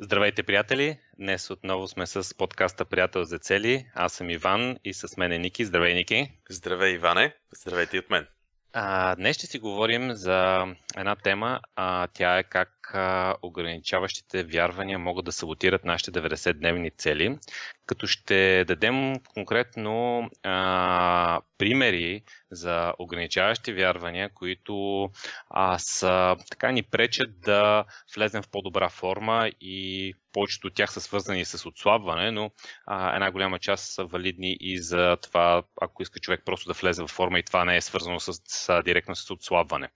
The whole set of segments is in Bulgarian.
Здравейте, приятели! Днес отново сме с подкаста Приятел за цели. Аз съм Иван и с мен е Ники. Здравей, Ники! Здравей, Иване! Здравейте и от мен! А, днес ще си говорим за една тема. А, тя е как а, ограничаващите вярвания могат да саботират нашите 90-дневни цели. Като ще дадем конкретно а, примери за ограничаващи вярвания, които а, са, така ни пречат да влезем в по-добра форма и повечето от тях са свързани с отслабване, но а, една голяма част са валидни и за това, ако иска човек просто да влезе в форма и това не е свързано с, с директно с отслабване.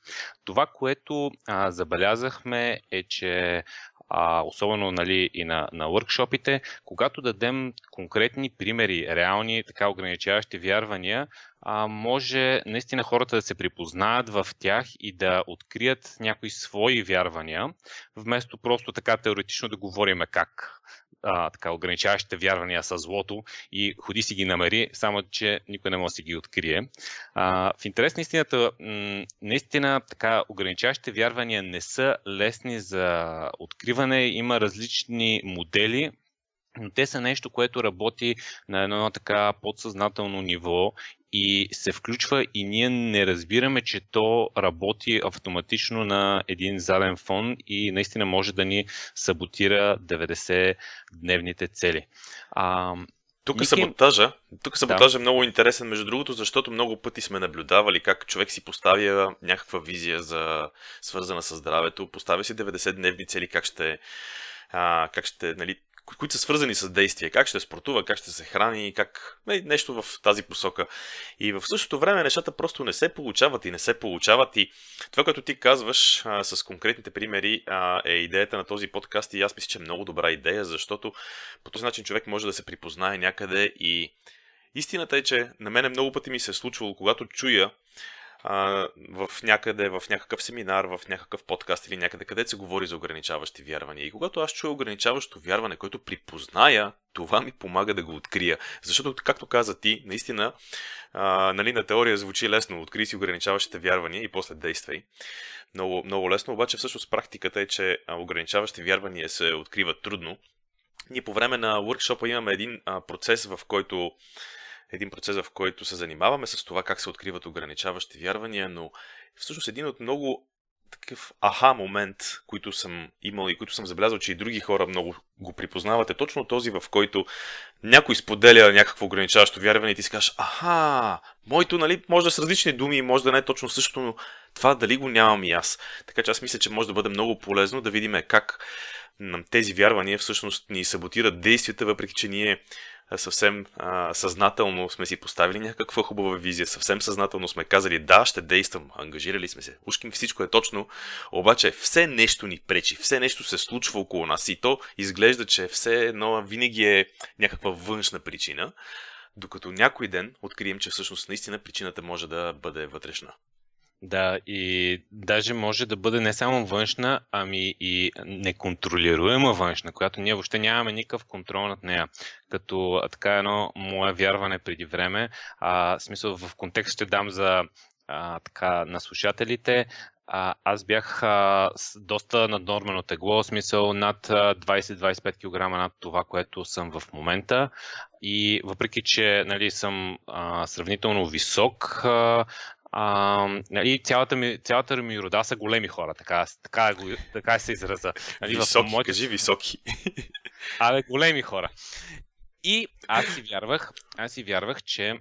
Това, което а, забелязахме е, че а, особено нали, и на, на workshopите, когато дадем конкретни примери, реални така ограничаващи вярвания, а, може наистина хората да се припознаят в тях и да открият някои свои вярвания, вместо просто така теоретично да говорим как а, така, ограничаващите вярвания са злото и ходи си ги намери, само че никой не може да си ги открие. А, в интерес на истината, наистина така, ограничаващите вярвания не са лесни за откриване. Има различни модели, но те са нещо, което работи на едно така подсъзнателно ниво и се включва и ние не разбираме, че то работи автоматично на един заден фон и наистина може да ни саботира 90-дневните цели. А, тук Ники... саботажа, тук саботажа да. е много интересен, между другото, защото много пъти сме наблюдавали как човек си поставя някаква визия за свързана с здравето, поставя си 90-дневни цели, как ще, а, как ще нали, които са свързани с действие. Как ще спортува, как ще се храни, как нещо в тази посока. И в същото време нещата просто не се получават и не се получават. И това, което ти казваш а, с конкретните примери, а, е идеята на този подкаст. И аз мисля, че е много добра идея, защото по този начин човек може да се припознае някъде и Истината е, че на мене много пъти ми се е случвало, когато чуя а, в някъде, в някакъв семинар, в някакъв подкаст или някъде, където се говори за ограничаващи вярвания. И когато аз чуя ограничаващо вярване, което припозная, това ми помага да го открия. Защото, както каза ти, наистина, а, нали, на теория звучи лесно, откри си ограничаващите вярвания и после действай. Много, много лесно, обаче всъщност практиката е, че ограничаващи вярвания се откриват трудно. Ние по време на workshop имаме един а, процес, в който един процес, в който се занимаваме с това как се откриват ограничаващи вярвания, но всъщност един от много такъв аха момент, които съм имал и които съм забелязал, че и други хора много го припознават, е точно този, в който някой споделя някакво ограничаващо вярване и ти си кажеш, аха, моето, нали, може да с различни думи, може да не е точно същото, но това дали го нямам и аз. Така че аз мисля, че може да бъде много полезно да видим как тези вярвания всъщност ни саботират действията, въпреки че ние съвсем а, съзнателно сме си поставили някаква хубава визия, съвсем съзнателно сме казали да, ще действам, ангажирали сме се, ушким всичко е точно, обаче все нещо ни пречи, все нещо се случва около нас и то изглежда, че все едно винаги е някаква външна причина, докато някой ден открием, че всъщност наистина причината може да бъде вътрешна. Да, и даже може да бъде не само външна, ами и неконтролируема външна, която ние въобще нямаме никакъв контрол над нея. Като така едно мое вярване преди време, а, смисъл в контекст ще дам за а, така, на слушателите. А, аз бях а, с доста наднормено тегло, в смисъл над 20-25 кг над това, което съм в момента. И въпреки, че нали, съм а, сравнително висок, а, а, нали, цялата, ми, цялата ми рода са големи хора, така, така, така се израза. Нали, високи, моите... кажи високи. Абе, големи хора. И аз си вярвах, аз си вярвах, че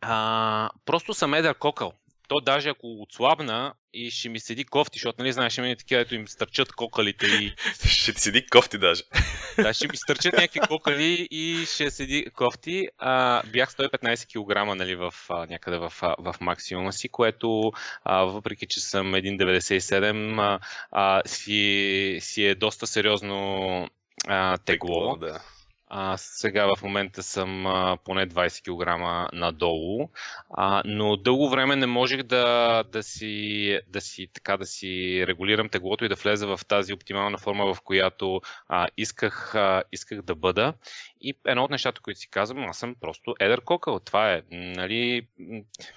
а, просто съм едър кокъл то даже ако отслабна и ще ми седи кофти, защото нали знаеш, има такива, ето им стърчат кокалите и... ще ти седи кофти даже. Да, ще ми стърчат някакви кокали и ще седи кофти. А, бях 115 кг нали, в, а, някъде в, в максимума си, което а, въпреки, че съм 1,97 а, а, си, си е доста сериозно а, тегло. тегло да. А, сега в момента съм а, поне 20 кг надолу, а, но дълго време не можех да, да, си, да, си, така, да си регулирам теглото и да влеза в тази оптимална форма, в която а, исках, а, исках да бъда. И едно от нещата, които си казвам, аз съм просто едър кокъл. Това е, нали,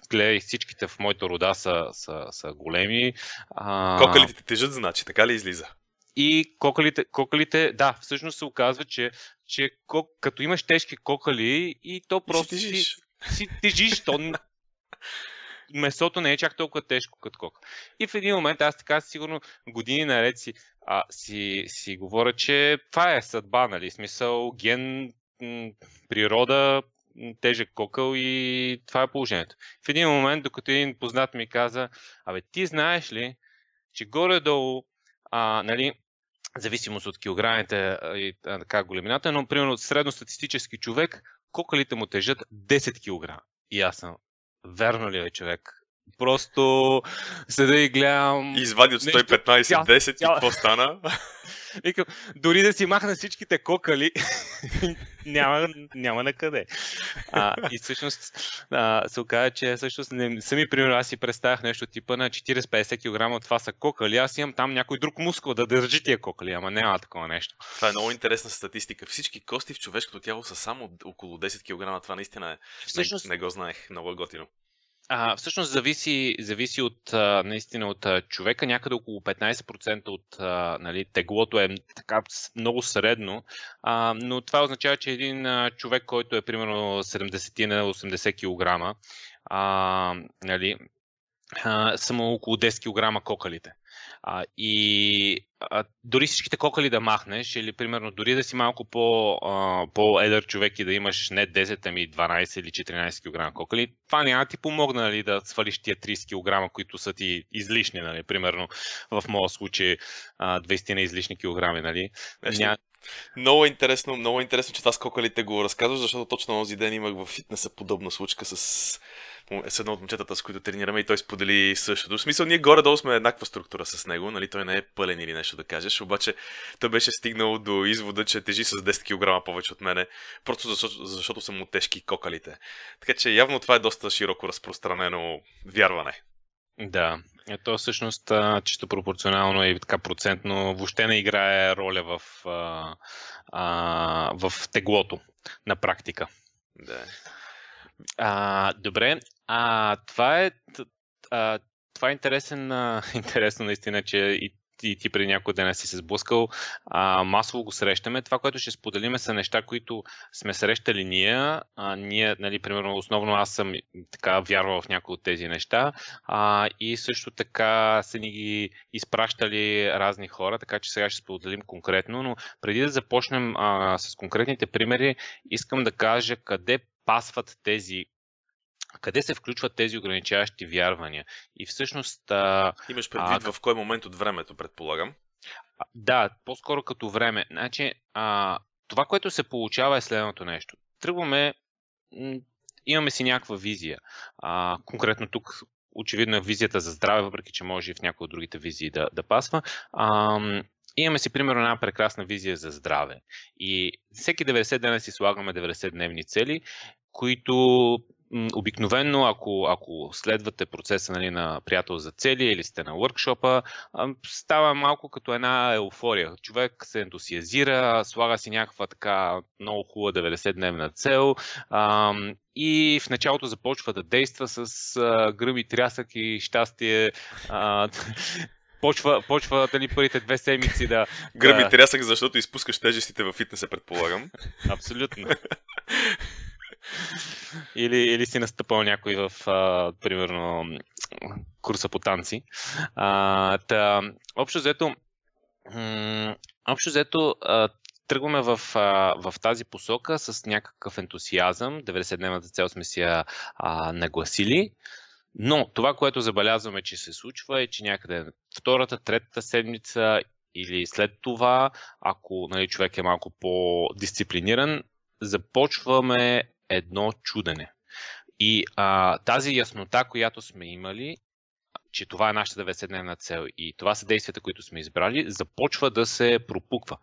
гледай, всичките в моята рода са, са, са големи. А... Кокалите тежат, значи, така ли излиза? И кокалите, кокалите, да, всъщност се оказва, че, че като имаш тежки кокали и то просто и си тежиш. си, си тежиш, то месото не е чак толкова тежко като кока. И в един момент аз така сигурно години наред си, а, си, си говоря, че това е съдба, нали? Смисъл, ген, м- природа, тежък кокъл и това е положението. В един момент, докато един познат ми каза, абе ти знаеш ли, че горе-долу, а, нали, зависимост от килограмите и така големината, но примерно средностатистически човек, кокалите му тежат 10 кг. И аз съм, верно ли е човек? Просто седа и гледам... И извади от 115-10 и какво стана? Викам, дори да си махна всичките кокали, няма, няма на къде. А, и всъщност а, се оказа, че всъщност не, сами, примерно, аз си представях нещо типа на 40-50 кг, това са кокали, аз имам там някой друг мускул да държи тия кокали, ама няма такова нещо. Това е много интересна статистика. Всички кости в човешкото тяло са само около 10 кг, това наистина е. Всъщност... Не, не го знаех, много готино. А, всъщност зависи, зависи от, наистина от човека. Някъде около 15% от а, нали, теглото е така много средно, а, но това означава, че един а, човек, който е примерно 70 на 80 кг, а, нали, а, само около 10 кг кокалите. А, и а, дори всичките кокали да махнеш, или примерно дори да си малко по, а, по-едър човек и да имаш не 10, ами 12 или 14 кг кокали, това няма ти помогна нали, да свалиш тия 30 кг, които са ти излишни, нали, примерно в моя случай а, 20 на излишни килограми. Нали. Ня... Много интересно, много интересно, че това с кокалите го разказваш, защото точно този ден имах в фитнеса подобна случка с с едно от момчетата, с които тренираме и той сподели същото. В смисъл, ние горе-долу сме еднаква структура с него, нали? Той не е пълен или нещо да кажеш, обаче той беше стигнал до извода, че тежи с 10 кг повече от мене, просто защото, защото са му тежки кокалите. Така че явно това е доста широко разпространено вярване. Да, то всъщност чисто пропорционално и така процентно въобще не играе роля в, а, а, в теглото на практика. Да. А, добре, а, това е, а, това е интересен, а, интересно наистина, че и и ти преди няколко дена си се сблъскал, а, масово го срещаме. Това, което ще споделиме са неща, които сме срещали ние. А, ние, нали, примерно, основно аз съм така вярвал в някои от тези неща а, и също така са ни ги изпращали разни хора, така че сега ще споделим конкретно, но преди да започнем а, с конкретните примери, искам да кажа къде пасват тези къде се включват тези ограничаващи вярвания? И всъщност. А, Имаш предвид а, в кой момент от времето, предполагам? Да, по-скоро като време. Значи, а, това, което се получава е следното нещо. Тръгваме, имаме си някаква визия. А, конкретно тук очевидно е визията за здраве, въпреки че може и в някои от другите визии да, да пасва. А, имаме си, примерно, една прекрасна визия за здраве. И всеки 90 дена си слагаме 90 дневни цели, които обикновенно, ако, ако следвате процеса нали, на приятел за цели или сте на workshop става малко като една еуфория. Човек се ентусиазира, слага си някаква така много хубава 90-дневна цел а, и в началото започва да действа с а, гръм трясък и щастие. А, почва, почва дали първите две седмици да... Гръм и трясък, защото изпускаш тежестите във фитнеса, предполагам. Абсолютно. или, или си настъпал някой в, а, примерно, курса по танци. А, та, общо взето, м- общо взето а, тръгваме в, а, в тази посока с някакъв ентусиазъм. 90-дневната цел сме си я нагласили. Но това, което забелязваме, че се случва е, че някъде втората, третата седмица или след това, ако нали, човек е малко по-дисциплиниран, започваме едно чудене. И а, тази яснота, която сме имали, че това е нашата 90-дневна цел и това са действията, които сме избрали, започва да се пропуква.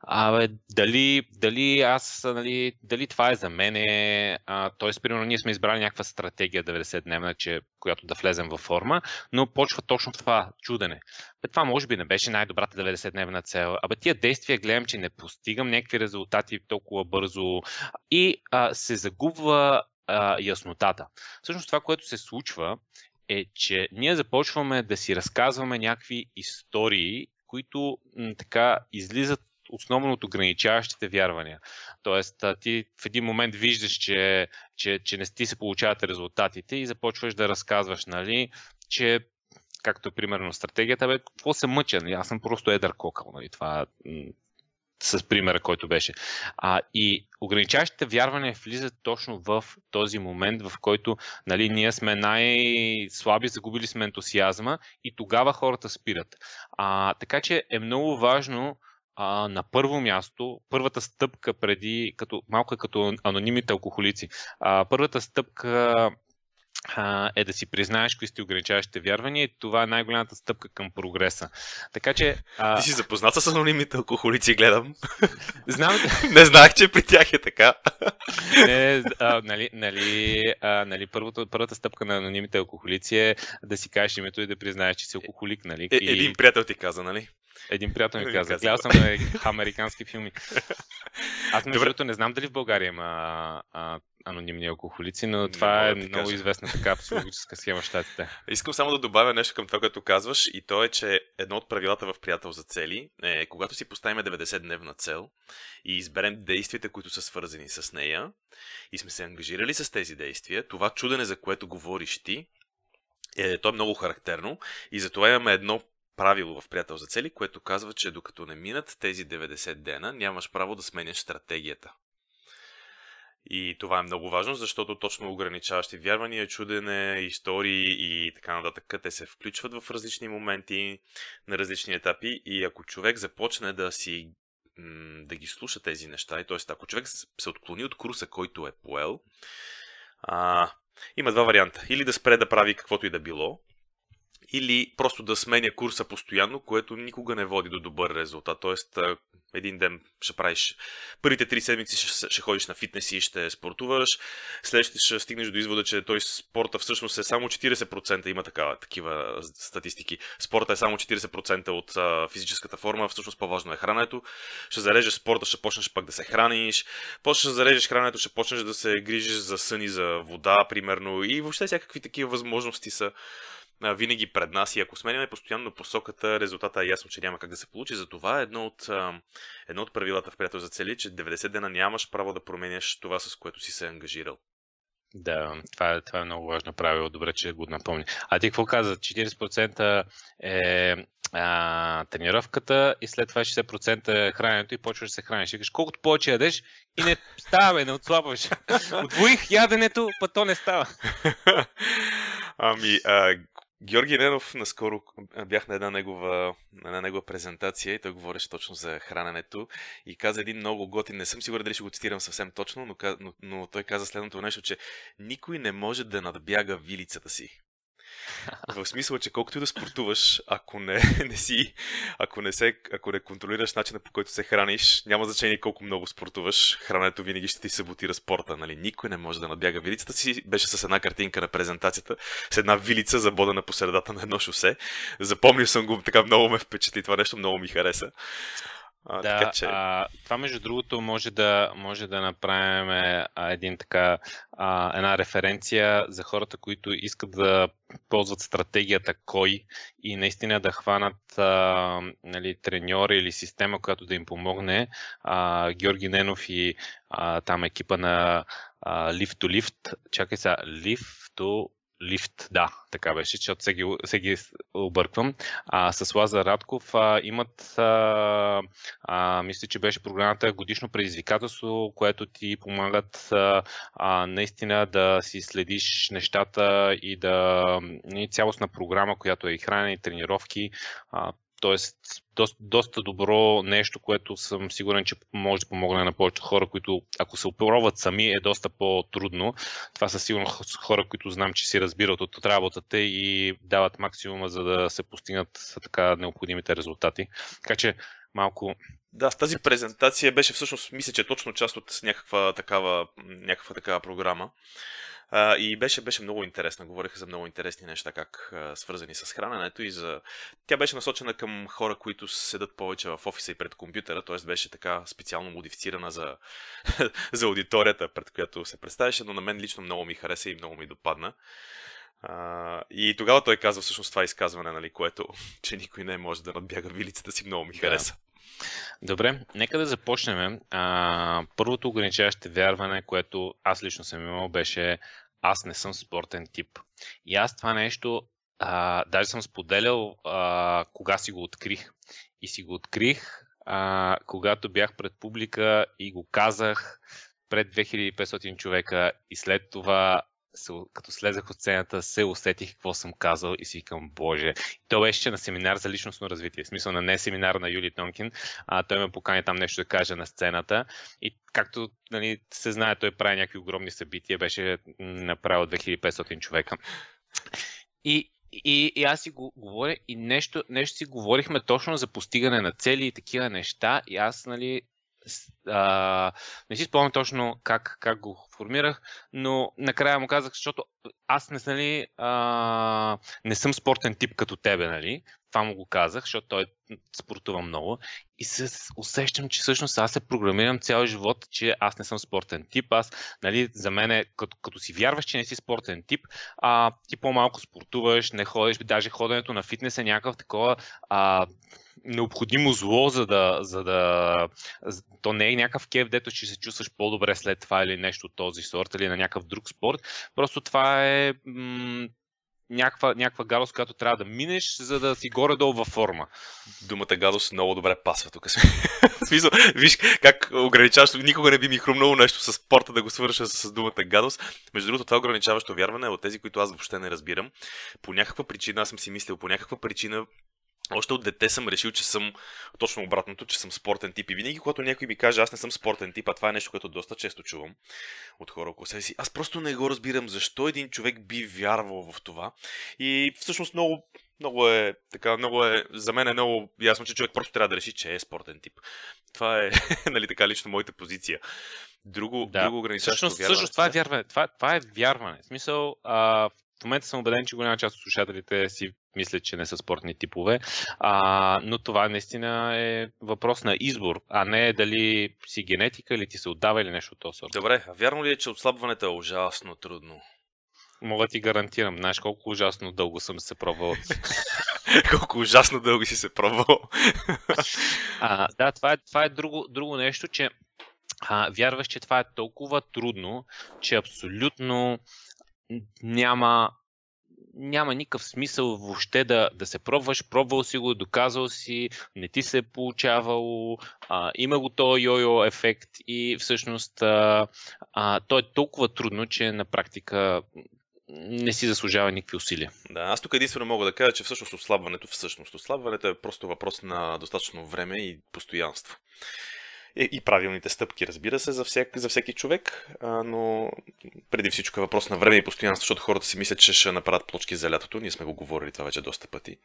Абе, дали, дали аз, нали, дали това е за мене, т.е. примерно ние сме избрали някаква стратегия 90-дневна, че, която да влезем във форма, но почва точно това чудене. Бе, това може би не беше най-добрата 90-дневна цел. Абе, тия действия гледам, че не постигам някакви резултати толкова бързо и а, се загубва а, яснотата. Всъщност това, което се случва е, че ние започваме да си разказваме някакви истории, които м, така излизат основно от ограничаващите вярвания. Тоест, ти в един момент виждаш, че, че, че не ти се получават резултатите и започваш да разказваш, нали, че както примерно стратегията, бе, какво се мъча? Нали? Аз съм просто едър кокъл. Нали? Това с примера, който беше. А, и ограничаващите вярвания влизат точно в този момент, в който нали, ние сме най-слаби, загубили сме ентусиазма и тогава хората спират. А, така че е много важно а, на първо място, първата стъпка преди, като, малко като анонимните алкохолици, а, първата стъпка а, е да си признаеш кои сте ограничаващите вярвания и това е най-голямата стъпка към прогреса. Така че... А... Ти си запознат с анонимните алкохолици, гледам. Знам. Не знаех, че при тях е така. Не, а, нали, нали, а, нали първото, първата стъпка на анонимите алкохолици е да си кажеш името и да признаеш, че си алкохолик. Нали? Е, един приятел ти каза, нали? Един приятел ми каза. Гледал съм американски филми. Аз между другото не знам дали в България има а, анонимни алкохолици, но това е да много кажа. известна така психологическа схема в щатите. Искам само да добавя нещо към това, което казваш и то е, че едно от правилата в приятел за цели е, когато си поставим 90-дневна цел и изберем действията, които са свързани с нея и сме се ангажирали с тези действия, това чудене, за което говориш ти, е, то е много характерно и затова имаме едно правило в приятел за цели, което казва, че докато не минат тези 90 дена, нямаш право да сменяш стратегията. И това е много важно, защото точно ограничаващи вярвания, чудене, истории и така нататък, те се включват в различни моменти, на различни етапи и ако човек започне да си да ги слуша тези неща, т.е. ако човек се отклони от курса, който е поел, а, има два варианта. Или да спре да прави каквото и да било, или просто да сменя курса постоянно, което никога не води до добър резултат. Тоест, един ден ще правиш, първите три седмици ще, ще ходиш на фитнес и ще спортуваш, следващите ще стигнеш до извода, че той спорта всъщност е само 40%, има такава, такива статистики. Спорта е само 40% от а, физическата форма, всъщност по-важно е храненето. Ще зарежеш спорта, ще почнеш пък да се храниш, почнеш да зарежеш храненето, ще почнеш да се грижиш за сън и за вода, примерно, и въобще всякакви такива възможности са винаги пред нас и ако сменяме постоянно посоката, резултата е ясно, че няма как да се получи. Затова едно от, едно от правилата в приятел за цели, че 90 дена нямаш право да променяш това, с което си се ангажирал. Да, това е, това е много важно правило. Добре, че го напомни. А ти какво каза? 40% е а, тренировката и след това 60% е храненето и почваш да се храниш. И кажеш, колкото повече ядеш и не става, не отслабваш. Отвоих яденето, па то не става. Ами, а, Георги Ненов, наскоро бях на една негова, на една негова презентация и той говореше точно за храненето и каза един много готин, не съм сигурен дали ще го цитирам съвсем точно, но, но, но той каза следното нещо, че никой не може да надбяга вилицата си. В смисъл, че колкото и да спортуваш, ако не, не си, ако не, се, ако не контролираш начина по който се храниш, няма значение колко много спортуваш, храненето винаги ще ти саботира спорта. Нали? Никой не може да надбяга вилицата си. Беше с една картинка на презентацията, с една вилица забодена по средата на едно шосе. Запомнил съм го, така много ме впечатли, това нещо много ми хареса. А, да, така, че... а, това между другото може да, може да направим а, един така, а, една референция за хората, които искат да ползват стратегията кой и наистина да хванат а, нали, треньори или система, която да им помогне. А, Георги Ненов и а, там екипа на а, Lift to Lift, чакай сега, Lift to лифт, да, така беше, защото се ги, се ги обърквам. А, с Лазар Радков а, имат, а, а, мисля, че беше програмата годишно предизвикателство, което ти помагат а, а, наистина да си следиш нещата и да и цялостна програма, която е и хранене, и тренировки, а, Тоест, доста, доста добро нещо, което съм сигурен, че може да помогне на повечето хора, които ако се опробват сами е доста по-трудно. Това са сигурно хора, които знам, че си разбират от работата и дават максимума, за да се постигнат така необходимите резултати. Така че малко да, тази презентация беше всъщност, мисля, че е точно част от някаква такава, някаква такава програма. А, и беше, беше много интересна. Говориха за много интересни неща, как а, свързани с храненето и за... Тя беше насочена към хора, които седат повече в офиса и пред компютъра, т.е. беше така специално модифицирана за, за аудиторията, пред която се представяше, но на мен лично много ми хареса и много ми допадна. А, и тогава той казва всъщност това изказване, нали, което, че никой не може да надбяга вилицата си, много ми хареса. Добре, нека да започнем. А, първото ограничаващо вярване, което аз лично съм имал, беше аз не съм спортен тип. И аз това нещо, а, даже съм споделял а, кога си го открих. И си го открих, а, когато бях пред публика и го казах пред 2500 човека и след това като слезах от сцената, се усетих какво съм казал и си викам, боже. И то беше на семинар за личностно развитие. В смисъл на не семинар на Юли Тонкин. А, той ме покани там нещо да каже на сцената. И както нали, се знае, той прави някакви огромни събития. Беше направил 2500 човека. И, и, и аз си го говоря и нещо, нещо си говорихме точно за постигане на цели и такива неща. И аз, нали, а, не си спомням точно как, как го формирах, но накрая му казах, защото аз не, нали, а, не съм спортен тип като тебе, нали? Това му го казах, защото той спортува много. И се усещам, че всъщност аз се програмирам цял живот, че аз не съм спортен тип. Аз, нали, за мен, е, като, като си вярваш, че не си спортен тип, а, ти по-малко спортуваш, не ходиш, даже ходенето на фитнес е някакъв такова а, необходимо зло, за да, за да... То не е някакъв кев, дето ще се чувстваш по-добре след това или нещо от този сорт, или на някакъв друг спорт. Просто това е м- някаква, някаква гадост, която трябва да минеш, за да си горе-долу във форма. Думата гадост много добре пасва тук. виж как ограничаващо, никога не би ми хрумнало нещо с спорта да го свърша с думата гадост. Между другото, това ограничаващо вярване е от тези, които аз въобще не разбирам. По някаква причина, аз съм си мислил, по някаква причина още от дете съм решил, че съм точно обратното, че съм спортен тип. И винаги, когато някой ми каже, аз не съм спортен тип, а това е нещо, което доста често чувам от хора около себе си, аз просто не го разбирам защо един човек би вярвал в това. И всъщност много, много е, така, много е, за мен е много ясно, че човек просто трябва да реши, че е спортен тип. Това е, нали така, лично моята позиция. Друго, да. друго ограничаващо всъщност, вярване. Всъщност това е вярване. Това, това е вярване. В смисъл, а, в момента съм убеден, че голяма част от слушателите си мислят, че не са спортни типове, а, но това наистина е въпрос на избор, а не дали си генетика или ти се отдава или нещо от този сорт. Добре, а вярно ли е, че отслабването е ужасно трудно? Мога ти гарантирам. Знаеш колко ужасно дълго съм се пробвал. колко ужасно дълго си се пробвал. а, да, това е, това е друго, друго нещо, че а, вярваш, че това е толкова трудно, че абсолютно няма, няма никакъв смисъл въобще да, да се пробваш. Пробвал си го, доказал си, не ти се е получавало, а, има го то йо-йо ефект и всъщност а, а, то е толкова трудно, че на практика не си заслужава никакви усилия. Да, аз тук единствено мога да кажа, че всъщност ослабването, всъщност ослабването е просто въпрос на достатъчно време и постоянство и правилните стъпки, разбира се, за, всек, за всеки човек, а, но преди всичко е въпрос на време и постоянство, защото хората си мислят, че ще направят плочки за лятото. Ние сме го говорили това вече доста пъти.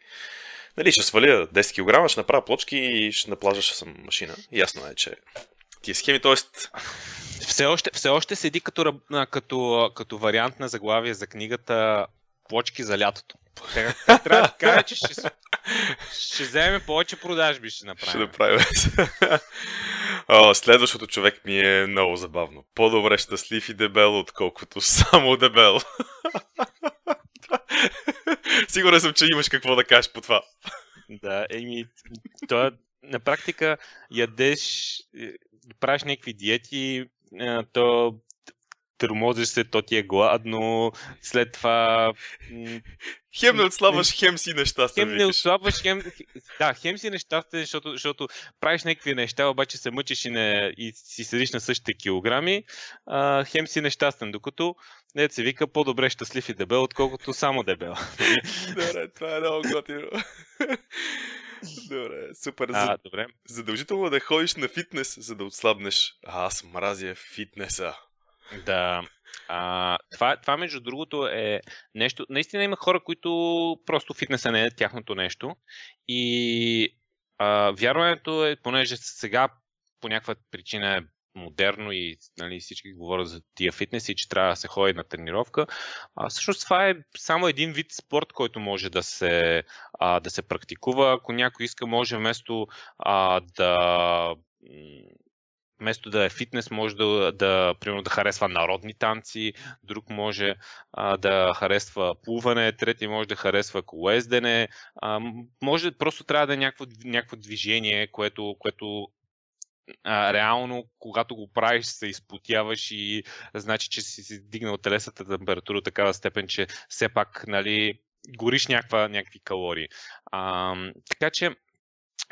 Нали, ще сваля 10 кг, ще направя плочки и ще на плажа ще съм машина. Ясно е, че тия схеми, т.е. Все още, все още седи като, като, като вариант на заглавие за книгата Плочки за лятото. Трябва да кажа, че ще, ще вземе повече продажби, ще направим. Ще направим. Следващото човек ми е много забавно. По-добре щастлив и дебел, отколкото само дебел. Сигурен съм, че имаш какво да кажеш по това. Да, еми, то на практика ядеш, е, правиш някакви диети, е, то търмозиш се, то ти е гладно, след това... Хем не отслабваш, хем си нещастен. Хем не отслабваш, хем... Да, хем си нещастен, защото, защото правиш някакви неща, обаче се мъчиш и, не... и си седиш на същите килограми, а, хем си нещастен, докато не се вика по-добре щастлив и дебел, отколкото само дебел. Добре, това е много готино. Добре, супер. А, добре. Задължително да ходиш на фитнес, за да отслабнеш. А, аз мразя фитнеса. Да. А, това, това, между другото, е нещо. Наистина има хора, които просто фитнеса не е тяхното нещо. И а, вярването е, понеже сега по някаква причина е модерно и нали, всички говорят за тия фитнес и че трябва да се ходи на тренировка. А, всъщност това е само един вид спорт, който може да се, а, да се практикува. Ако някой иска, може вместо а, да вместо да е фитнес, може да, да, примерно, да харесва народни танци, друг може а, да харесва плуване, трети може да харесва колездене. А, може, просто трябва да е някакво, някакво движение, което, което а, реално, когато го правиш, се изпотяваш и значи, че си, си дигнал телесната температура такава степен, че все пак нали, гориш някаква, някакви калории. А, така че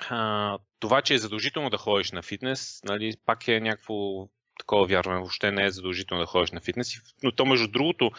а, това, че е задължително да ходиш на фитнес, нали, пак е някакво такова вярване. Въобще не е задължително да ходиш на фитнес. Но то, между другото,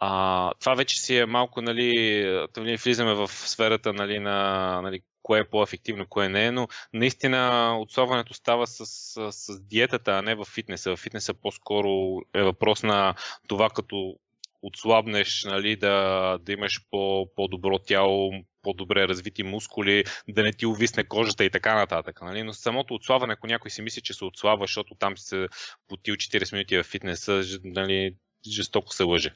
а, това вече си е малко, нали, нали влизаме в сферата нали, на нали, кое е по-ефективно, кое не е, но наистина отслабването става с, с, с диетата, а не в фитнеса. В фитнеса по-скоро е въпрос на това като отслабнеш, нали, да, да имаш по, по-добро тяло, по-добре развити мускули, да не ти увисне кожата и така нататък. Нали? Но самото отслабване, ако някой си мисли, че се отслабва, защото там си се потил 40 минути в фитнеса, нали, жестоко се лъже.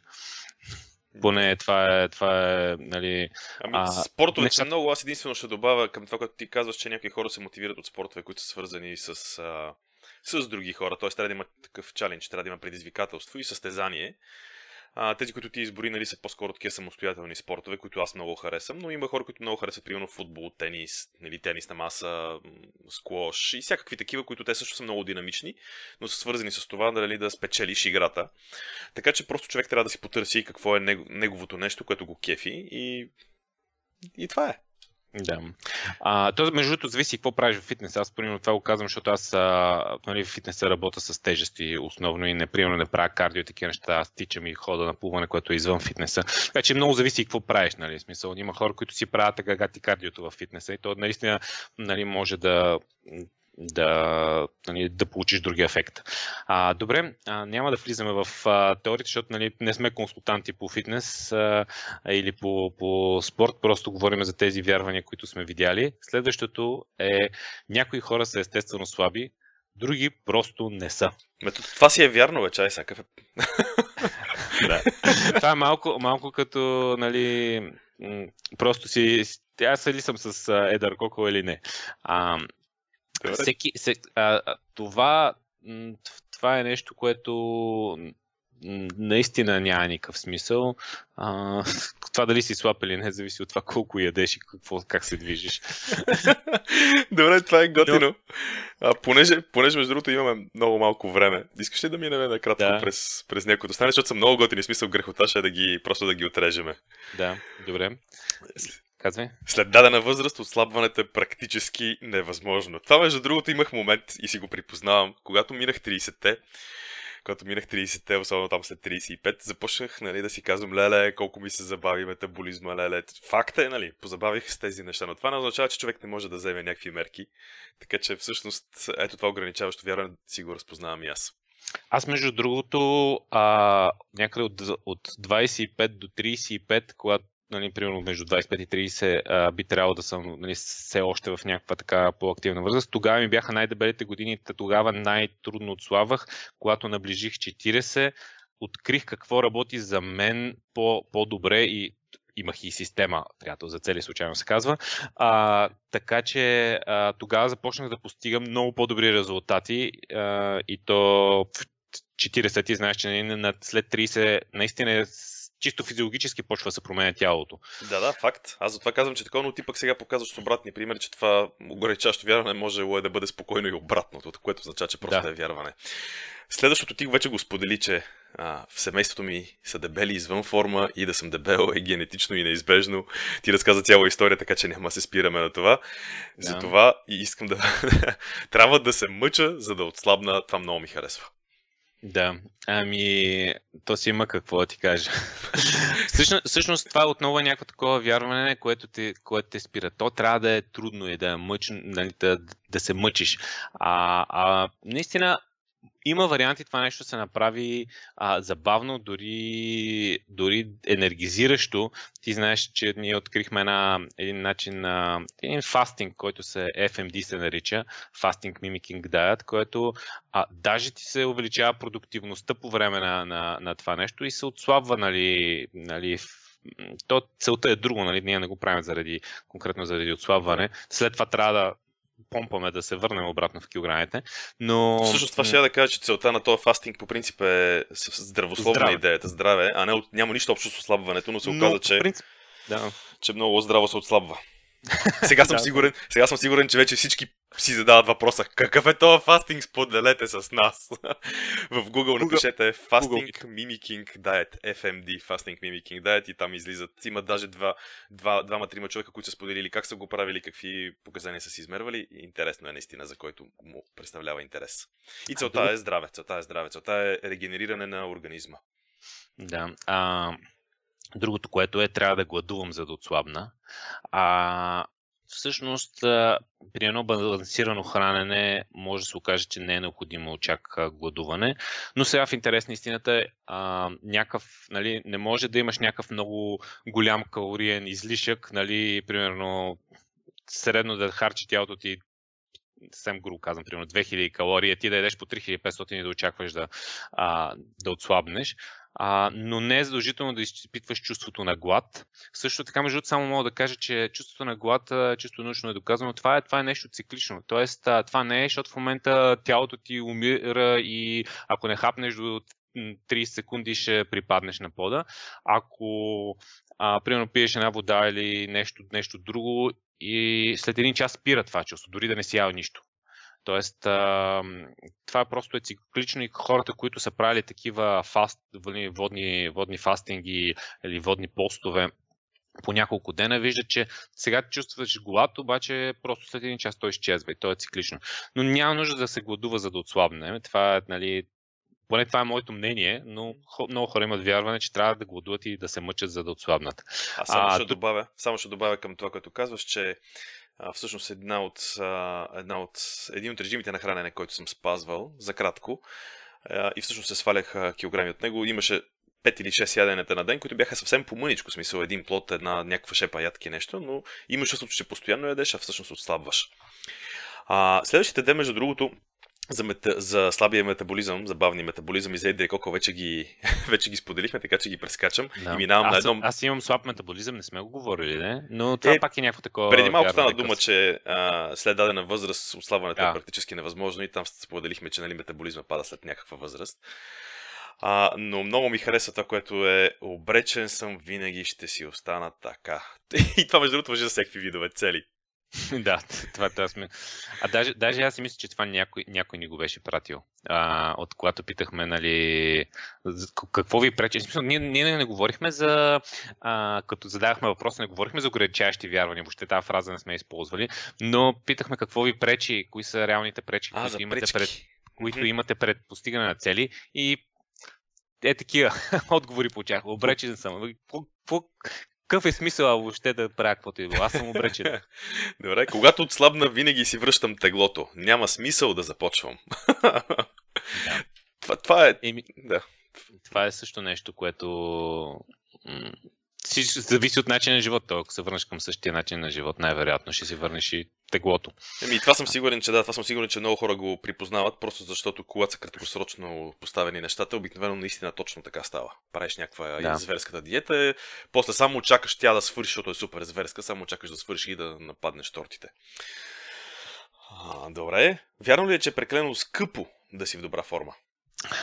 Поне това е, това е нали... Ами, а, спортове неща... много. Аз единствено ще добавя към това, което ти казваш, че някои хора се мотивират от спортове, които са свързани с, а, с други хора. Тоест трябва да има такъв чалендж, трябва да има предизвикателство и състезание. А, тези, които ти избори, нали, са по-скоро такива самостоятелни спортове, които аз много харесвам, но има хора, които много харесват, примерно футбол, тенис, нали, тенис на маса, сквош и всякакви такива, които те също са много динамични, но са свързани с това нали, да спечелиш играта. Така че просто човек трябва да си потърси какво е неговото нещо, което го кефи и, и това е. Да. А, то, между другото, зависи какво правиш в фитнес. Аз, примерно, това го казвам, защото аз а, нали, в фитнеса работя с тежести основно и не, примерно, не правя кардио и такива неща. Аз тичам и хода на плуване, което е извън фитнеса. Така че много зависи какво правиш. Нали, смисъл. Има хора, които си правят така гати кардиото в фитнеса и то наистина нали, може да да, нали, да получиш други ефект. А, добре, а, няма да влизаме в а, теорията, защото нали, не сме консултанти по фитнес а, или по, по спорт, просто говорим за тези вярвания, които сме видяли. Следващото е някои хора са естествено слаби, други просто не са. Мето, това си е вярно, бе, чай сега. да. Това е малко, малко като, нали, просто си, аз ли съм с Едър Коко или не. А, всеки, се, а, това, това е нещо, което наистина няма никакъв смисъл. А, това дали си слаб или не, зависи от това колко ядеш и какво, как се движиш. Добре, това е готино. А, понеже, понеже, между другото, имаме много малко време, искаш ли да минем накратко да. през, през някои остане, защото са много готини, смисъл грехота ще е да ги, просто да ги отрежеме. Да, добре. Казвай. След дадена възраст отслабването е практически невъзможно. Това, между другото, имах момент и си го припознавам. Когато минах 30-те, когато минах 30-те, особено там след 35, започнах нали, да си казвам, леле, колко ми се забави метаболизма, леле. Факт е, нали, позабавих с тези неща, но това не означава, че човек не може да вземе някакви мерки. Така че всъщност, ето това ограничаващо вярване си го разпознавам и аз. Аз, между другото, а, някъде от, от 25 до 35, когато нали, примерно между 25 и 30 а, би трябвало да съм нали, все още в някаква така по-активна възраст. Тогава ми бяха най-дебелите години, тогава най-трудно отслабвах, когато наближих 40, открих какво работи за мен по- по-добре и имах и система, приятел, за цели случайно се казва. А, така че а, тогава започнах да постигам много по-добри резултати а, и то в 40 ти знаеш, че нали, след 30 наистина е чисто физиологически почва да се променя тялото. Да, да, факт. Аз затова казвам, че такова, но ти пък сега показваш с обратни примери, че това огоречащо вярване може е да бъде спокойно и обратното, което означава, че просто да. е вярване. Следващото ти вече го сподели, че а, в семейството ми са дебели извън форма и да съм дебел е генетично и неизбежно. Ти разказа цяла история, така че няма се спираме на това. Да. Затова и искам да... Трябва да се мъча, за да отслабна. Това много ми харесва. Да, ами, то си има какво да ти кажа. всъщност, всъщност това отново е някакво такова вярване, което те, което те спира. То трябва да е трудно и да, е мъч, нали, да, да се мъчиш. А, а наистина, има варианти това нещо се направи а, забавно, дори, дори енергизиращо. Ти знаеш, че ние открихме една, един начин на един фастинг, който се FMD се нарича, Fasting Mimicking Diet, който а, даже ти се увеличава продуктивността по време на, на, на това нещо и се отслабва, нали, нали то целта е друго, нали? Ние не го правим заради, конкретно заради отслабване. След това трябва да помпаме да се върнем обратно в килограмите. Но... Всъщност това ще я да кажа, че целта на този фастинг по принцип е здравословна здраве. идеята, здраве, а не, няма нищо общо с ослабването, но се оказа, че, принцип, да. че много здраво се отслабва. Сега съм, сигурен, сега съм сигурен, че вече всички си задават въпроса какъв е този фастинг, споделете с нас. в Google, Google напишете Fasting Google. Mimicking Diet, FMD, Fasting Mimicking Diet и там излизат. Има даже два, два, двама-трима човека, които са споделили как са го правили, какви показания са си измервали. Интересно е наистина, за който му представлява интерес. И целта е здраве, целта е здраве, целта е регенериране на организма. Да. А, Другото, което е, трябва да гладувам, за да отслабна. А, всъщност, при едно балансирано хранене може да се окаже, че не е необходимо чак гладуване. Но сега в интерес на истината е, а, някакъв, нали, не може да имаш някакъв много голям калориен излишък, нали, примерно средно да харчи тялото ти съвсем грубо казвам, примерно 2000 калории, ти да ядеш по 3500 и да очакваш да, а, да отслабнеш а, но не е задължително да изпитваш чувството на глад. Също така, между другото, само мога да кажа, че чувството на глад, чисто научно е доказано, това е, това е нещо циклично. Тоест, това не е, защото в момента тялото ти умира и ако не хапнеш до 30 секунди ще припаднеш на пода. Ако, а, примерно, пиеш една вода или нещо, нещо друго и след един час спира това чувство, дори да не си ял нищо. Тоест, а, това просто е циклично и хората, които са правили такива фаст, водни, водни фастинги или водни постове по няколко дена, виждат, че сега чувстваш глад, обаче просто след един час той изчезва и то е циклично. Но няма нужда да се гладува, за да отслабне. Това е, нали, поне това е моето мнение, но много хора имат вярване, че трябва да гладуват и да се мъчат, за да отслабнат. А само, а, ще, добавя, само ще добавя към това, което казваш, че а, всъщност една от, а, една от, един от режимите на хранене, който съм спазвал за кратко а, и всъщност се свалях а, килограми от него. Имаше 5 или 6 яденета на ден, които бяха съвсем по-мъничко, смисъл един плод, една някаква шепа ядки нещо, но имаш чувството, че постоянно ядеш, а всъщност отслабваш. А, следващите ден, между другото, за, мета, за слабия метаболизъм, за бавния метаболизъм и за Дрекоко вече ги, вече ги споделихме, така че ги прескачам да. и минавам аз, на едно... Аз имам слаб метаболизъм, не сме го говорили, не? но това е, пак е някакво такова... Преди малко стана дума, че а, след дадена възраст отслабването да. е практически невъзможно и там споделихме, че нали, метаболизма пада след някаква възраст. А, но много ми харесва това, което е обречен съм, винаги ще си остана така. И това между другото въжи за всеки видове цели. да, това, това сме. А даже, даже аз си мисля, че това някой, някой ни го беше пратил. А, от когато питахме, нали, какво ви пречи. Смисъл, ние, ние не говорихме за, а, като задавахме въпроса, не говорихме за ограничаващи вярвания, въобще тази фраза не сме използвали, но питахме какво ви пречи, кои са реалните пречи, а, които, имате пред, които mm-hmm. имате пред постигане на цели и е такива отговори получах. Обречен съм. Какво, какъв е смисъл въобще да правя каквото и било? Аз съм обречен. Добре, когато отслабна, винаги си връщам теглото. Няма смисъл да започвам. да. Това, това е... Еми, да. Това е също нещо, което всичко зависи от начина на живота. Ако се върнеш към същия начин на живот, най-вероятно ще си върнеш и теглото. Еми, това съм сигурен, че да, това съм сигурен, че много хора го припознават, просто защото когато са краткосрочно поставени нещата, обикновено наистина точно така става. Правиш някаква да. зверската диета, после само чакаш тя да свърши, защото е супер зверска, само чакаш да свърши и да нападнеш тортите. А, добре. Вярно ли е, че е прекалено скъпо да си в добра форма?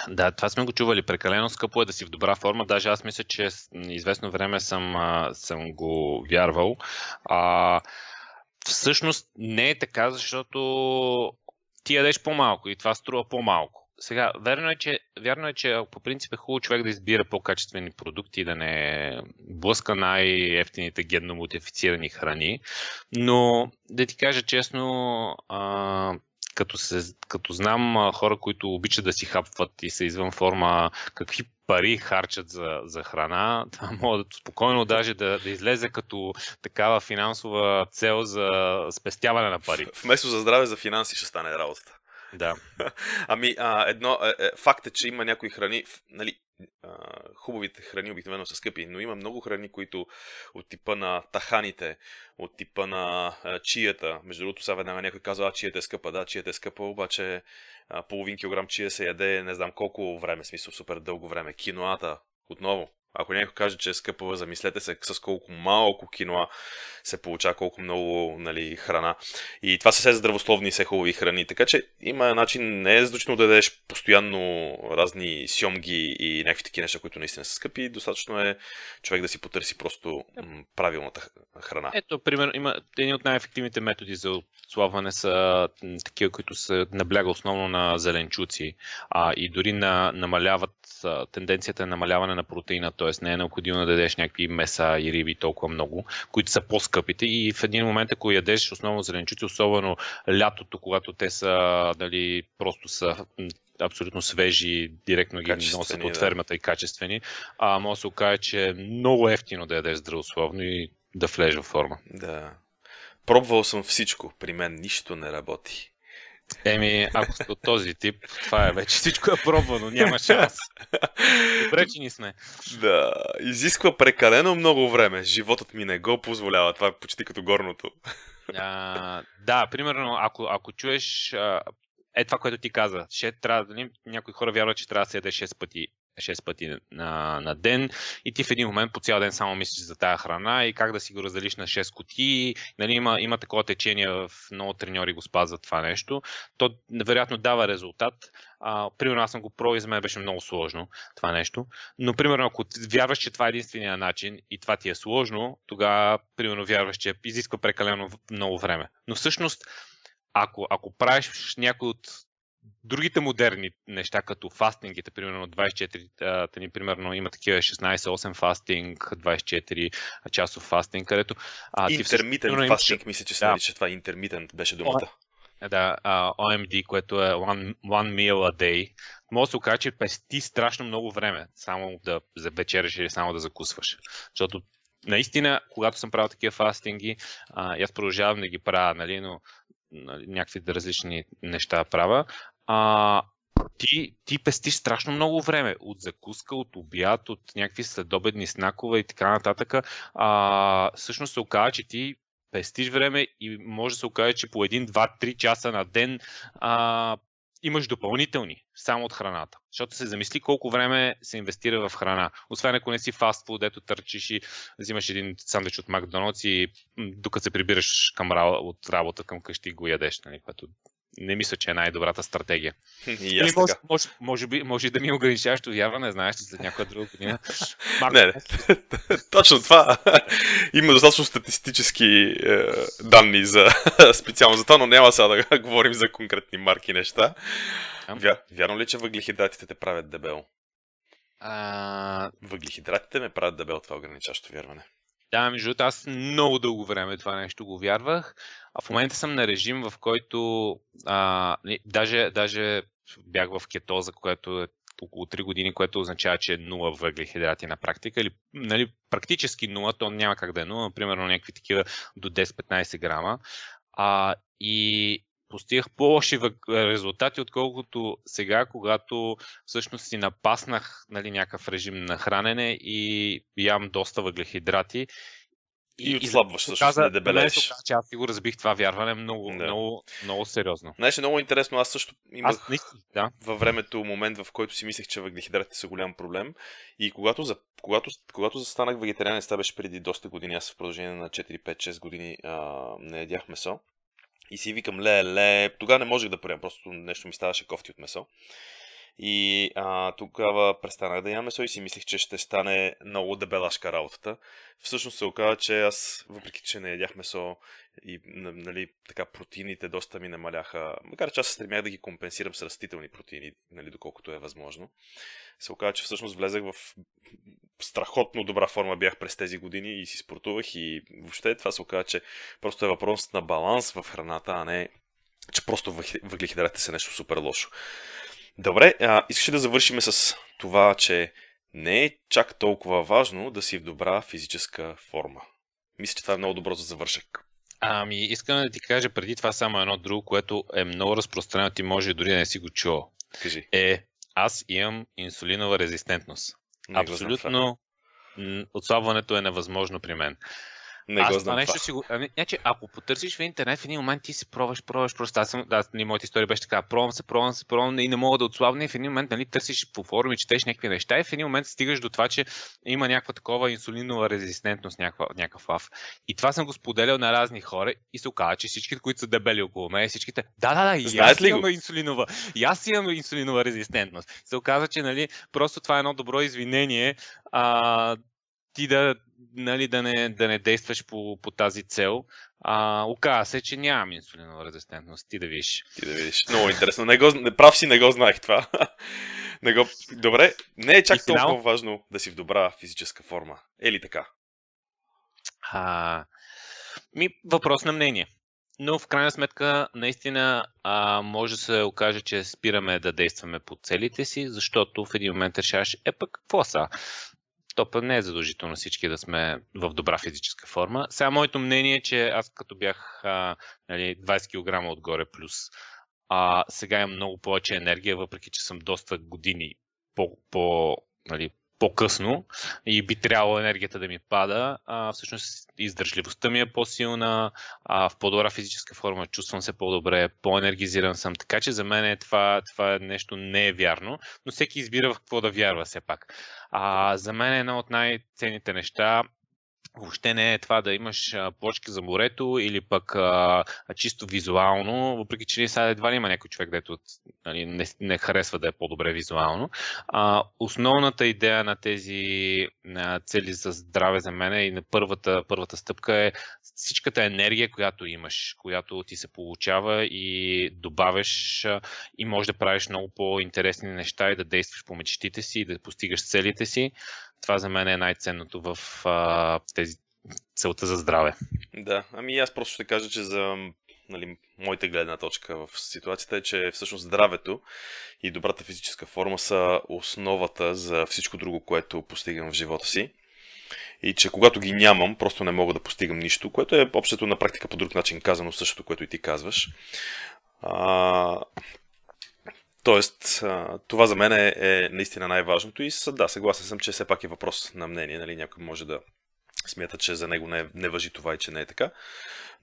Да, това сме го чували. Прекалено скъпо е да си в добра форма. Даже аз мисля, че известно време съм, съм го вярвал. А, всъщност не е така, защото ти ядеш по-малко и това струва по-малко. Сега, верно е, че, вярно е, че по принцип е хубаво човек да избира по-качествени продукти, да не блъска най-ефтините генно модифицирани храни, но да ти кажа честно, а, като, се, като знам хора, които обичат да си хапват и са извън форма, какви пари харчат за, за храна, може да спокойно даже да, да излезе като такава финансова цел за спестяване на пари. Вместо за здраве, за финанси ще стане работата. Да. ами, а, едно, е, е, факт е, че има някои храни, нали, хубавите храни обикновено са скъпи, но има много храни, които от типа на таханите, от типа на чията. Между другото, сега веднага някой казва, а чията е скъпа. Да, чията е скъпа, обаче половин килограм чия се яде не знам колко време, смисъл супер дълго време. Киноата, отново, Ако някой каже, че е скъпа, замислете се с колко малко киноа се получава, колко много нали, храна. И това са все здравословни и все хубави храни. Така че има начин, не е задължително да дадеш постоянно разни сьомги и някакви такива неща, които наистина са скъпи. Достатъчно е човек да си потърси просто правилната храна. Ето, примерно, има един от най-ефективните методи за отслабване са такива, които се набляга основно на зеленчуци а, и дори на, намаляват тенденцията е намаляване на протеина, т.е. не е необходимо да дадеш някакви меса и риби толкова много, които са по-скъпите и в един момент, ако ядеш основно зеленчуци, особено лятото, когато те са, дали, просто са абсолютно свежи, директно ги носят от фермата да. и качествени, а може да се окаже, че е много ефтино да ядеш здравословно и да влезе в форма. Да. Пробвал съм всичко, при мен нищо не работи. Еми, ако сте от този тип, това е вече всичко е пробвано, няма шанс. Добре, че ни сме. Да, изисква прекалено много време. Животът ми не го позволява. Това е почти като горното. А, да, примерно, ако, ако чуеш е това, което ти каза. Ще трябва, нали, някои хора вярват, че трябва да се яде 6 пъти 6 пъти на, на ден и ти в един момент по цял ден само мислиш за тая храна и как да си го разделиш на 6 кутии. Нали, има, има такова течение в много треньори го спазват това нещо. То вероятно дава резултат. А, примерно аз съм го пробвал и за мен беше много сложно това нещо. Но примерно ако вярваш, че това е единствения начин и това ти е сложно, тогава примерно вярваш, че изисква прекалено много време. Но всъщност ако, ако правиш някой от другите модерни неща, като фастингите, примерно 24 тъни, примерно има такива 16-8 фастинг, 24 часов фастинг, където... А, интермитент фастинг, мисля, че се да. нарича това интермитент, беше думата. Да, uh, OMD, което е one, one meal a day, може да се окаже, че пести страшно много време, само да за вечераш или само да закусваш. Защото наистина, когато съм правил такива фастинги, а, аз продължавам да ги правя, нали, но нали, някакви различни неща правя, а, ти, ти пестиш страшно много време от закуска, от обяд, от някакви следобедни снакове и така нататък. А, всъщност се оказа, че ти пестиш време и може да се окаже, че по 1, 2, 3 часа на ден а, имаш допълнителни само от храната. Защото се замисли колко време се инвестира в храна. Освен ако не си фастфуд, дето търчиш и взимаш един сандвич от Макдоналдс и докато се прибираш към, от работа към къщи го ядеш, нали, което не мисля, че е най-добрата стратегия. И аз може, може, може, би, може да ми ограничаваш вярване, знаеш, че след някоя друга година. не, не. Точно това. Има достатъчно статистически е, данни за, специално за това, но няма сега да говорим за конкретни марки неща. Вя, вярно ли, че въглехидратите те правят дебел? А... Въглехидратите ме правят дебел, това ограничаващо вярване. Да, между другото, аз много дълго време това нещо го вярвах. А в момента съм на режим, в който а, даже, даже бях в кетоза, което е около 3 години, което означава, че е 0 въглехидрати на практика. Или нали, практически 0, то няма как да е 0, примерно някакви такива до 10-15 грама. А, и постигах по-лоши резултати, отколкото сега, когато всъщност си напаснах нали, някакъв режим на хранене и ям доста въглехидрати. И, и отслабваш, всъщност не дебелееш. Че аз си го разбих това вярване много, да. много, много сериозно. Знаеш, е много интересно. Аз също имах аз, наистина, да. във времето момент, в който си мислех, че въглехидратите са голям проблем. И когато, за, когато, когато застанах вегетарианец, това беше преди доста години, аз в продължение на 4-5-6 години а, не ядях месо. И си викам, ле, ле, тогава не можех да приема, просто нещо ми ставаше кофти от месо. И а, тогава престанах да ям месо и си мислех, че ще стане много дебелашка работата. Всъщност се оказа, че аз, въпреки че не ядях месо и нали, така, протеините доста ми намаляха, макар че аз се стремях да ги компенсирам с растителни протеини, нали, доколкото е възможно, се оказа, че всъщност влезах в страхотно добра форма бях през тези години и си спортувах и въобще това се оказа, че просто е въпрос на баланс в храната, а не че просто въглехидратите са нещо супер лошо. Добре, а, искаш да завършим с това, че не е чак толкова важно да си в добра физическа форма. Мисля, че това е много добро за завършък. Ами, искам да ти кажа преди това само едно друго, което е много разпространено, ти може дори да не си го чувал. Кажи. Е, аз имам инсулинова резистентност. Не Абсолютно отслабването е невъзможно при мен. Не аз го знам нещо си го... Ами, значи, ако потърсиш в интернет, в един момент ти си пробваш, пробваш, просто аз съм, да, нали, моята история беше така, пробвам се, пробвам се, пробвам и не мога да отслабна и в един момент, нали, търсиш по форуми, четеш някакви неща и в един момент стигаш до това, че има някаква такова инсулинова резистентност, някаква, някакъв лав. И това съм го споделял на разни хора и се оказа, че всички, които са дебели около мен, всичките, да, да, да, и аз имам инсулинова, и аз имам инсулинова резистентност. Се оказа, че, нали, просто това е едно добро извинение, а, ти да, нали, да, не, да не действаш по, по тази цел. А, оказа се, че нямам инсулинова резистентност. Ти да видиш. Ти да видиш. Много интересно. Не го, не, прав си, не го знаех това. не го... Добре, не е чак И финал? толкова важно да си в добра физическа форма. Е ли така? А, ми, въпрос на мнение. Но в крайна сметка, наистина, а, може да се окаже, че спираме да действаме по целите си, защото в един момент решаваш, е пък, какво са? То не е задължително всички да сме в добра физическа форма. Сега моето мнение е, че аз като бях а, нали, 20 кг отгоре плюс, а, сега имам много повече енергия, въпреки че съм доста години по, по, нали, по-късно и би трябвало енергията да ми пада. А, всъщност издържливостта ми е по-силна, а, в по-добра физическа форма, чувствам се по-добре, по-енергизиран съм. Така че за мен е това, това нещо не е вярно, но всеки избира в какво да вярва все пак. А, за мен е едно от най-ценните неща въобще не е това да имаш а, плочки за морето или пък а, чисто визуално, въпреки че сега едва ли има някой човек, дето нали, не, не харесва да е по-добре визуално. А, основната идея на тези на цели за здраве за мен и на първата, първата стъпка е всичката енергия, която имаш, която ти се получава и добавяш а, и можеш да правиш много по-интересни неща и да действаш по мечтите си и да постигаш целите си. Това за мен е най-ценното в а, тези целта за здраве. Да, ами аз просто ще кажа, че за нали, моята гледна точка в ситуацията е, че всъщност здравето и добрата физическа форма са основата за всичко друго, което постигам в живота си. И че когато ги нямам, просто не мога да постигам нищо, което е общото на практика по друг начин казано, същото, което и ти казваш. А, Тоест, това за мен е, е наистина най-важното и да, съгласен съм, че все пак е въпрос на мнение. Нали? Някой може да смята, че за него не, не въжи това и че не е така.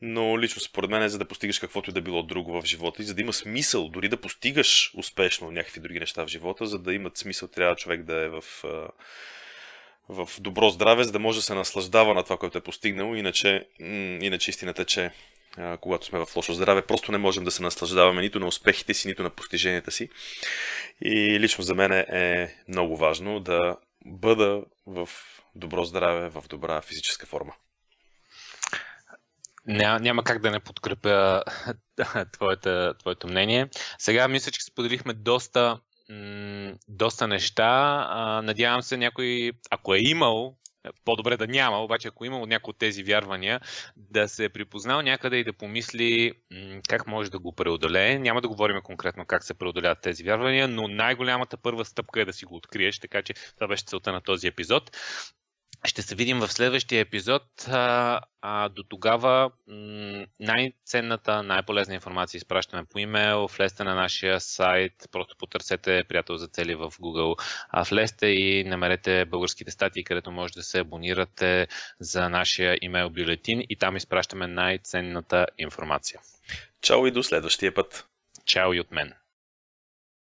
Но лично според мен е за да постигаш каквото и да било друго в живота и за да има смисъл, дори да постигаш успешно някакви други неща в живота, за да имат смисъл, трябва човек да е в, в добро здраве, за да може да се наслаждава на това, което е постигнал. Иначе, иначе истината е, че когато сме в лошо здраве, просто не можем да се наслаждаваме нито на успехите си, нито на постиженията си. И лично за мен е много важно да бъда в добро здраве, в добра физическа форма. Ня, няма как да не подкрепя твоето, твоето мнение. Сега мисля, че споделихме доста, м- доста неща. А, надявам се някой, ако е имал по-добре да няма, обаче ако има някои от тези вярвания, да се е припознал някъде и да помисли как може да го преодолее. Няма да говорим конкретно как се преодоляват тези вярвания, но най-голямата първа стъпка е да си го откриеш, така че това беше целта на този епизод. Ще се видим в следващия епизод. А, а до тогава м- най-ценната, най-полезна информация изпращаме по имейл. Влезте на нашия сайт, просто потърсете приятел за цели в Google. А влезте и намерете българските статии, където може да се абонирате за нашия имейл бюлетин и там изпращаме най-ценната информация. Чао и до следващия път. Чао и от мен.